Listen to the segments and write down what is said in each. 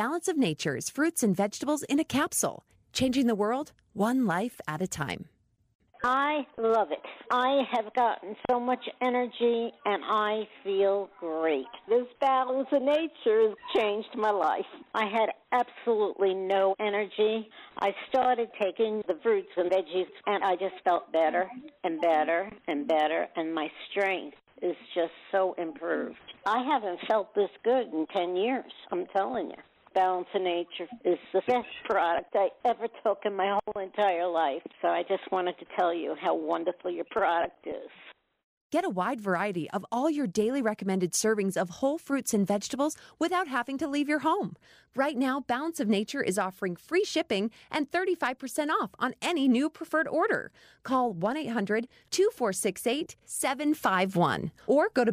Balance of Nature's fruits and vegetables in a capsule, changing the world one life at a time. I love it. I have gotten so much energy and I feel great. This balance of nature has changed my life. I had absolutely no energy. I started taking the fruits and veggies and I just felt better and better and better and my strength is just so improved. I haven't felt this good in 10 years, I'm telling you. Balance of Nature is the best product I ever took in my whole entire life. So I just wanted to tell you how wonderful your product is. Get a wide variety of all your daily recommended servings of whole fruits and vegetables without having to leave your home. Right now, Balance of Nature is offering free shipping and 35% off on any new preferred order. Call 1 800 2468 751 or go to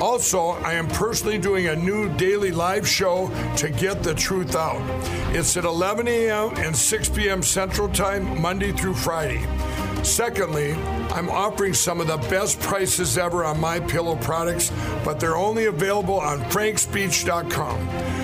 Also, I am personally doing a new daily live show to get the truth out. It's at 11 a.m. and 6 p.m. Central Time, Monday through Friday. Secondly, I'm offering some of the best prices ever on my pillow products, but they're only available on frankspeech.com.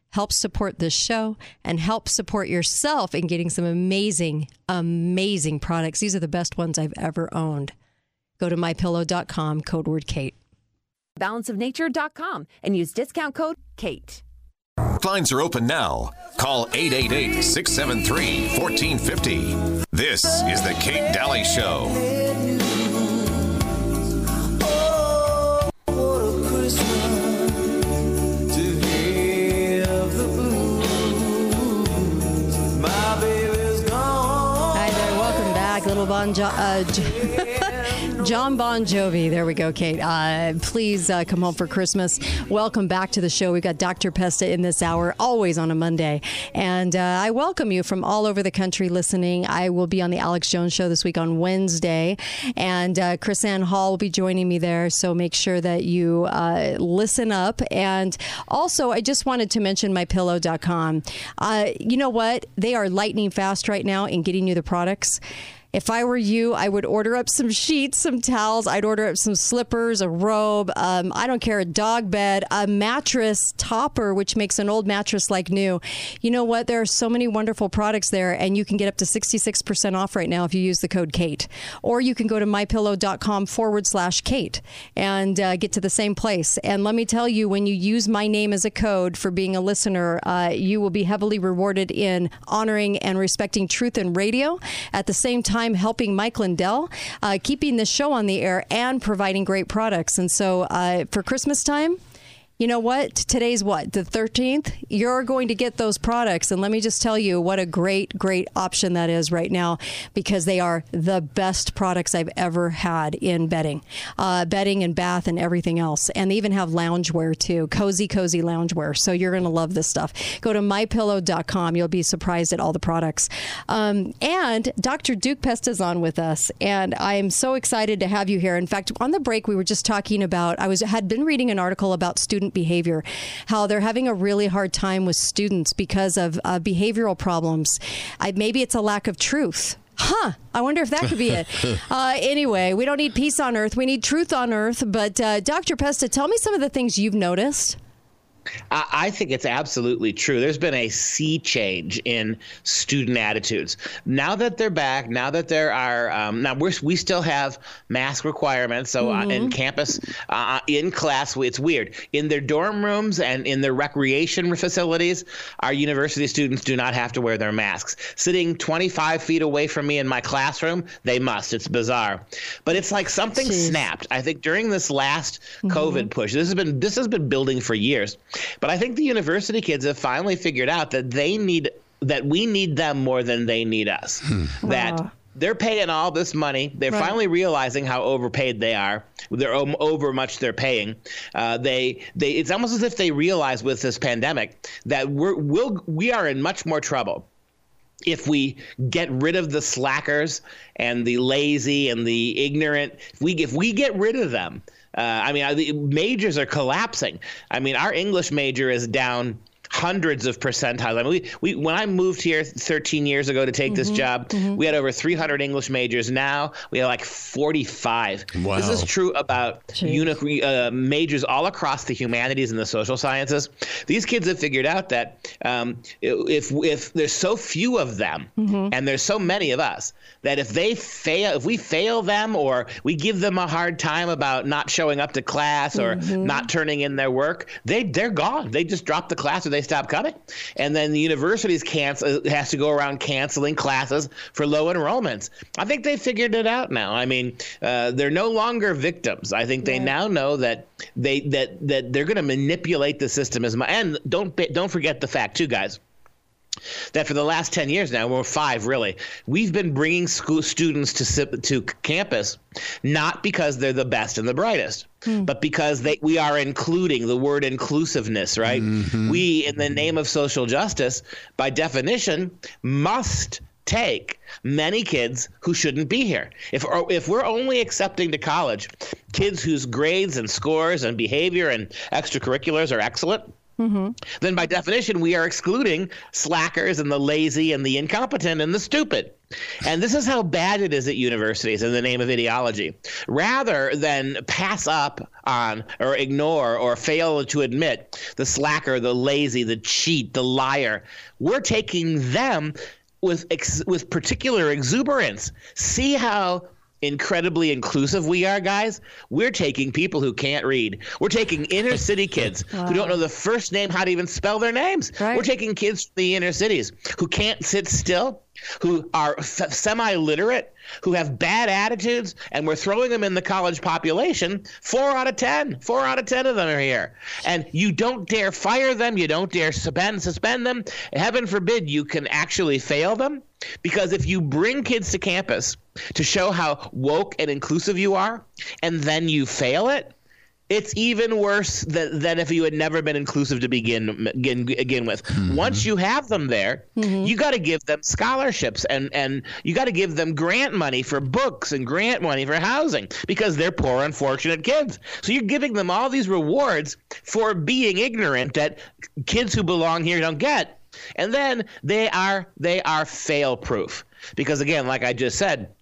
helps support this show, and help support yourself in getting some amazing, amazing products. These are the best ones I've ever owned. Go to mypillow.com, code word Kate. balanceofnature.com and use discount code KATE. Lines are open now. Call 888 673 1450. This is The Kate Dalley Show. Bon jo- uh, John Bon Jovi. There we go, Kate. Uh, please uh, come home for Christmas. Welcome back to the show. We've got Dr. Pesta in this hour, always on a Monday. And uh, I welcome you from all over the country listening. I will be on the Alex Jones Show this week on Wednesday. And uh, Chris Ann Hall will be joining me there. So make sure that you uh, listen up. And also, I just wanted to mention mypillow.com. You know what? They are lightning fast right now in getting you the products. If I were you, I would order up some sheets, some towels. I'd order up some slippers, a robe. Um, I don't care, a dog bed, a mattress topper, which makes an old mattress like new. You know what? There are so many wonderful products there, and you can get up to 66% off right now if you use the code KATE. Or you can go to mypillow.com forward slash Kate and uh, get to the same place. And let me tell you, when you use my name as a code for being a listener, uh, you will be heavily rewarded in honoring and respecting truth in radio. At the same time, helping Mike Lindell, uh, keeping this show on the air and providing great products. And so uh, for Christmas time, you know what? Today's what? The 13th? You're going to get those products. And let me just tell you what a great, great option that is right now because they are the best products I've ever had in bedding, uh, bedding and bath and everything else. And they even have loungewear too, cozy, cozy loungewear. So you're going to love this stuff. Go to mypillow.com. You'll be surprised at all the products. Um, and Dr. Duke Pesta is on with us. And I am so excited to have you here. In fact, on the break, we were just talking about, I was had been reading an article about student behavior, how they're having a really hard time with students because of uh, behavioral problems. I, maybe it's a lack of truth. Huh. I wonder if that could be it. uh, anyway, we don't need peace on earth. We need truth on earth. But uh, Dr. Pesta, tell me some of the things you've noticed. I think it's absolutely true. There's been a sea change in student attitudes. Now that they're back, now that there are, um, now we're, we still have mask requirements. So mm-hmm. uh, in campus, uh, in class, it's weird. In their dorm rooms and in their recreation facilities, our university students do not have to wear their masks. Sitting 25 feet away from me in my classroom, they must. It's bizarre. But it's like something Jeez. snapped. I think during this last mm-hmm. COVID push, this has been this has been building for years. But I think the university kids have finally figured out that they need that we need them more than they need us. Hmm. That they're paying all this money. They're right. finally realizing how overpaid they are. They're over much they're paying. Uh, they they it's almost as if they realize with this pandemic that we're we'll, we are in much more trouble if we get rid of the slackers and the lazy and the ignorant. If we if we get rid of them, uh, I mean, the majors are collapsing. I mean, our English major is down hundreds of percentiles. I mean, we, we when I moved here 13 years ago to take mm-hmm, this job, mm-hmm. we had over 300 English majors. Now we have like 45. Wow. This is true about uni- uh, majors all across the humanities and the social sciences. These kids have figured out that um, if if there's so few of them mm-hmm. and there's so many of us that if they fail, if we fail them or we give them a hard time about not showing up to class or mm-hmm. not turning in their work, they they're gone. They just drop the class or they stop coming. And then the universities cancel has to go around canceling classes for low enrollments. I think they figured it out now. I mean, uh, they're no longer victims. I think they now know that they that that they're going to manipulate the system as much. And don't don't forget the fact too, guys that for the last 10 years now, we're five really, we've been bringing school students to, to campus not because they're the best and the brightest, hmm. but because they, we are including the word inclusiveness, right? Mm-hmm. We, in the name of social justice, by definition, must take many kids who shouldn't be here. If if we're only accepting to college kids whose grades and scores and behavior and extracurriculars are excellent, mm-hmm. then by definition, we are excluding slackers and the lazy and the incompetent and the stupid. And this is how bad it is at universities in the name of ideology. Rather than pass up on or ignore or fail to admit the slacker, the lazy, the cheat, the liar, we're taking them with ex- with particular exuberance. See how incredibly inclusive we are, guys. We're taking people who can't read. We're taking inner city kids wow. who don't know the first name, how to even spell their names. Right. We're taking kids from the inner cities who can't sit still, who are f- semi literate, who have bad attitudes, and we're throwing them in the college population. Four out of ten. Four out of ten of them are here. And you don't dare fire them. You don't dare suspend, suspend them. Heaven forbid you can actually fail them. Because if you bring kids to campus to show how woke and inclusive you are, and then you fail it, it's even worse than, than if you had never been inclusive to begin begin, begin with. Mm-hmm. Once you have them there, mm-hmm. you got to give them scholarships and and you got to give them grant money for books and grant money for housing because they're poor, unfortunate kids. So you're giving them all these rewards for being ignorant that kids who belong here don't get. And then they are they are fail proof because again, like I just said,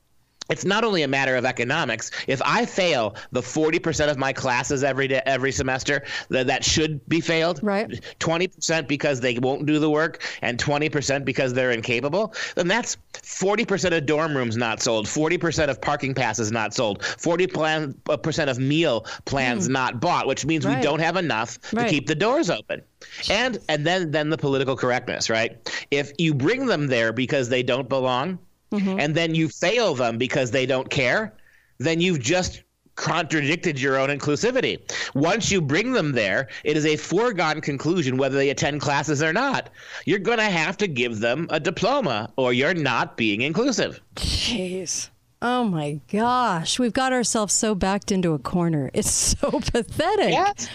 it's not only a matter of economics. If I fail the 40% of my classes every day, every semester that, that should be failed, right. 20% because they won't do the work and 20% because they're incapable, then that's 40% of dorm rooms not sold, 40% of parking passes not sold, 40% of meal plans mm. not bought, which means right. we don't have enough right. to keep the doors open. And and then then the political correctness, right? If you bring them there because they don't belong, mm-hmm. and then you fail them because they don't care, then you've just contradicted your own inclusivity. Once you bring them there, it is a foregone conclusion whether they attend classes or not. You're going to have to give them a diploma or you're not being inclusive. Jeez. Oh my gosh. We've got ourselves so backed into a corner. It's so pathetic. Yes.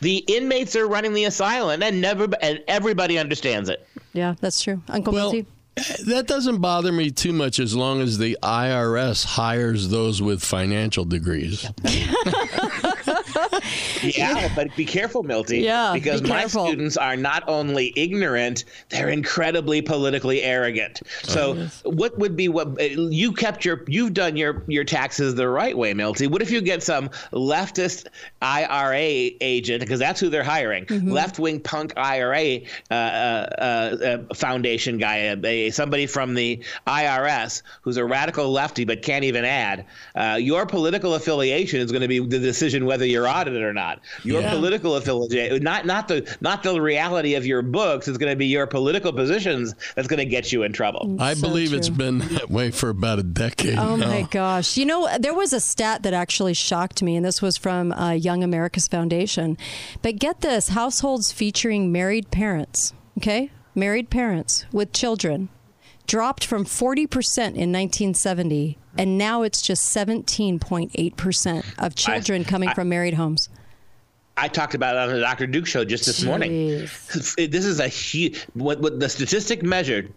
The inmates are running the asylum and never and everybody understands it. Yeah, that's true. Uncle well, Milty? That doesn't bother me too much as long as the IRS hires those with financial degrees. yeah, but be careful, Milty. Yeah, be because my careful. students are not only ignorant, they're incredibly politically arrogant. So, what would be what uh, you kept your you've done your your taxes the right way, Milty? What if you get some leftist IRA agent because that's who they're hiring, Mm-hmm. left wing punk IRA uh, uh, uh, foundation guy, uh, a, somebody from the IRS who's a radical lefty but can't even add. Uh, your political affiliation is going to be the decision whether you're audited or not. Your Yeah. political affiliation, not not the not the reality of your books, is going to be your political positions that's going to get you in trouble. I So believe it's been that way for about a decade. Oh now. my gosh. You know, there was a stat that actually shocked me, and this was from uh, Young America's Foundation. But get this households featuring married parents, okay? Married parents with children dropped from 40% in 1970, and now it's just 17.8% of children coming I- from married homes. I talked about it on the Dr. Duke show just this morning. This is a huge. What, what the statistic measured.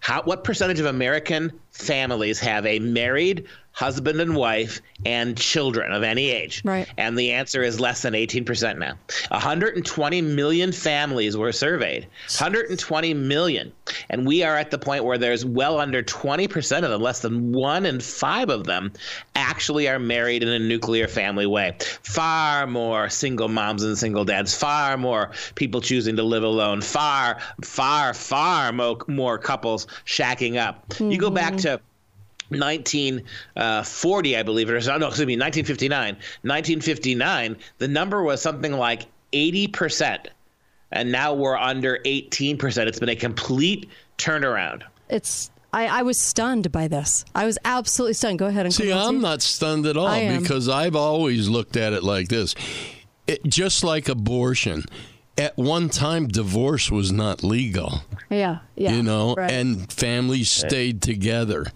How what percentage of American families have a married husband and wife and children of any age? Right. And the answer is less than 18% now. 120 million families were surveyed. 120 million. And we are at the point where there's well under 20% of them, less than one in five of them, actually are married in a nuclear family way. Far more single moms and single dads, far more people choosing to live alone, far, far, far mo- more couples shacking up. You go back mm-hmm. to 1940, I believe it is. Oh, no, excuse me, 1959. 1959, the number was something like 80%. And now we're under 18%. It's been a complete turnaround. It's. I, I was stunned by this. I was absolutely stunned. Go ahead and See, I'm not stunned at all I because I've always looked at it like this. It, just like abortion, at one time, divorce was not legal, Yeah, yeah. you know, right. and families stayed together.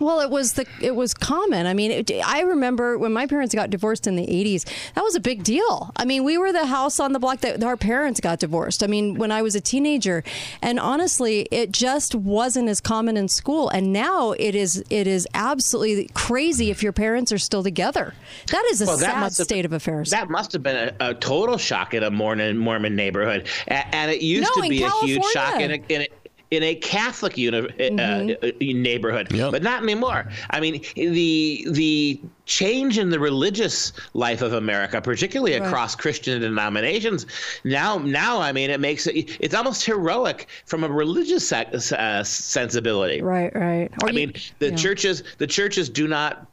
Well, it was the it was common. I mean, it, I remember when my parents got divorced in the '80s. That was a big deal. I mean, we were the house on the block that our parents got divorced. I mean, when I was a teenager, and honestly, it just wasn't as common in school. And now it is. It is absolutely crazy if your parents are still together. That is a Well, sad have- state of affairs. That must have been a, a total shock in a Mormon, Mormon neighborhood. A- and it used No, to be a huge shock in a, in a in a Catholic uni- uh, Mm-hmm. uh, neighborhood, Yep. but not anymore. I mean, the the change in the religious life of America, particularly across Christian denominations, now now I mean, it makes it it's almost heroic from a religious sec- uh, sensibility. right, right. Or I you- mean, the yeah. churches the churches do not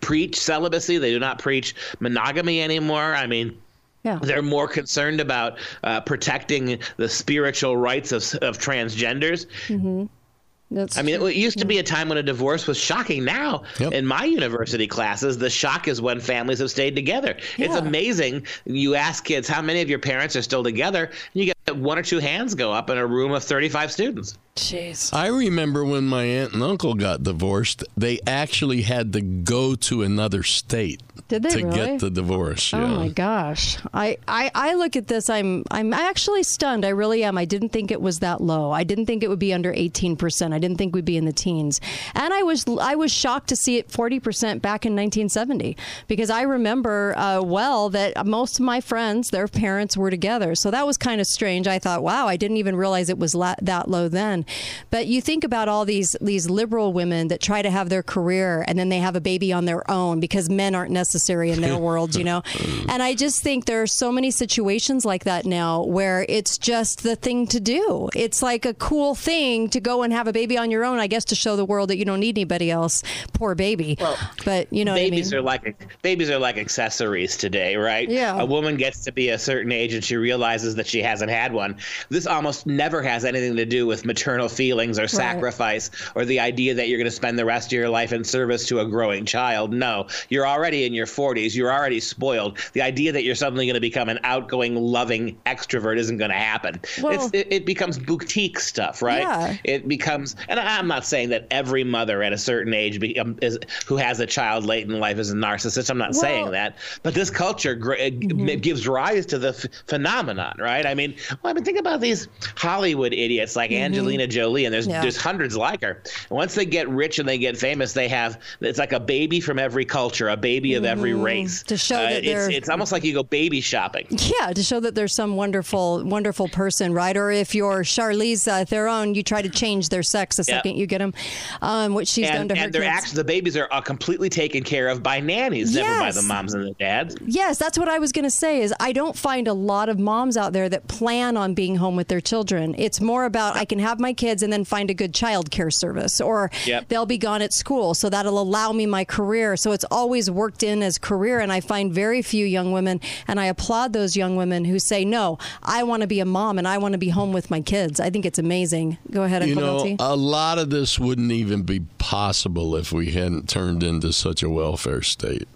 preach celibacy. They do not preach monogamy anymore. I mean, Yeah. they're more concerned about uh, protecting the spiritual rights of, of transgenders. That's I mean, true. it used to be a time when a divorce was shocking. Now, Yep. in my university classes, the shock is when families have stayed together. It's amazing. You ask kids how many of your parents are still together, and you get one or two hands go up in a room of 35 students. Jeez. I remember when my aunt and uncle got divorced, they actually had to go to another state Did they to really? get the divorce. Oh yeah. my gosh. I, I, I look at this, I'm I'm actually stunned. I really am. I didn't think it was that low. I didn't think it would be under 18%. I didn't think we'd be in the teens. And I was I was shocked to see it 40% back in 1970 because I remember uh, well that most of my friends, their parents were together. So that was kind of strange. I thought, wow, I didn't even realize it was la- that low then. But you think about all these these liberal women that try to have their career and then they have a baby on their own because men aren't necessary in their world, you know. And I just think there are so many situations like that now where it's just the thing to do. It's like a cool thing to go and have a baby on your own, I guess to show the world that you don't need anybody else. Poor baby. but you know babies what I mean? are like babies are like accessories today, right? Yeah. A woman gets to be a certain age and she realizes that she hasn't had one. This almost never has anything to do with maternal feelings or sacrifice or the idea that you're going to spend the rest of your life in service to a growing child. No, you're already in your 40s. You're already spoiled. The idea that you're suddenly going to become an outgoing, loving extrovert isn't going to happen. Well- it's, it, it becomes boutique stuff, right? Yeah. It becomes, and I'm not saying that every mother at a certain age be, um, is, who has a child late in life is a narcissist. I'm not Well- saying that, but this culture gr- g- mm-hmm. gives rise to the f- phenomenon, right? I mean, well, I mean, think about these Hollywood idiots like mm-hmm. Angelina Jolie, and there's Yeah. there's hundreds like her. Once they get rich and they get famous, they have it's like a baby from every culture, a baby of mm-hmm. Every every race to show that it's, they're- it's almost like you go baby shopping. Yeah, to show that there's some wonderful, wonderful person, right? Or if you're Charlize uh, Theron, you try to change their sex the Yeah. second you get them, um, which she's done And, to her and they're kids. actually the babies are uh, completely taken care of by nannies, never by the moms and the dads. Yes, that's what I was going to say. Is I don't find a lot of moms out there that plan on being home with their children. It's more about I can have my kids and then find a good child care service, or Yep. they'll be gone at school, so that'll allow me my career. So it's always worked in as career, and I find very few young women, and I applaud those young women who say, "No, I want to be a mom and I want to be home with my kids." I think it's amazing. Go ahead, You know, Milty. a lot of this wouldn't even be possible if we hadn't turned into such a welfare state.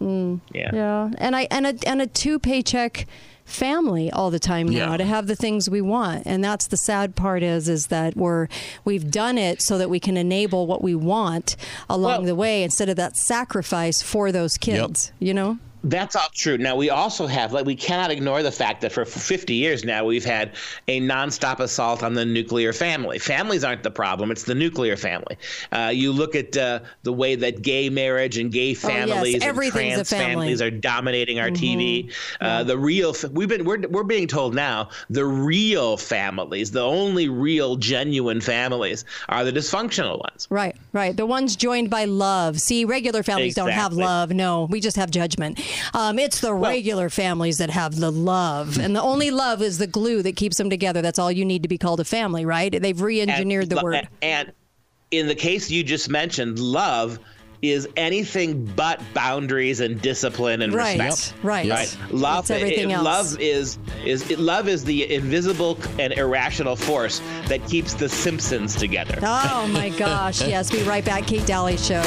Mm. Yeah. Yeah, and I and a and a two paycheck family all the time now Yeah. to have the things we want. And that's the sad part is is that we're we've done it so that we can enable what we want along Well- the way instead of that sacrifice for those kids you know That's all true. Now we also have like we cannot ignore the fact that for 50 years now we've had a nonstop assault on the nuclear family. Families aren't the problem; it's the nuclear family. Uh, you look at uh, the way that gay marriage and gay Oh, yes, families and trans family. Mm-hmm. families are dominating our TV. Uh, The real we've been we're we're being told now the real families, the only real genuine families, are the dysfunctional ones. right right the ones joined by love see regular families don't have love no we just have judgment um, it's the regular families that have the love and the only love is the glue that keeps them together that's all you need to be called a family right they've re-engineered the lo- word And in the case you just mentioned, love is anything but boundaries and discipline and Right, respect. right. Yep. Right. Love. It's everything it- else. Love is is it, love is the invisible and irrational force that keeps the Simpsons together. Oh my gosh. Yes, be right back. Kate Dalley Show.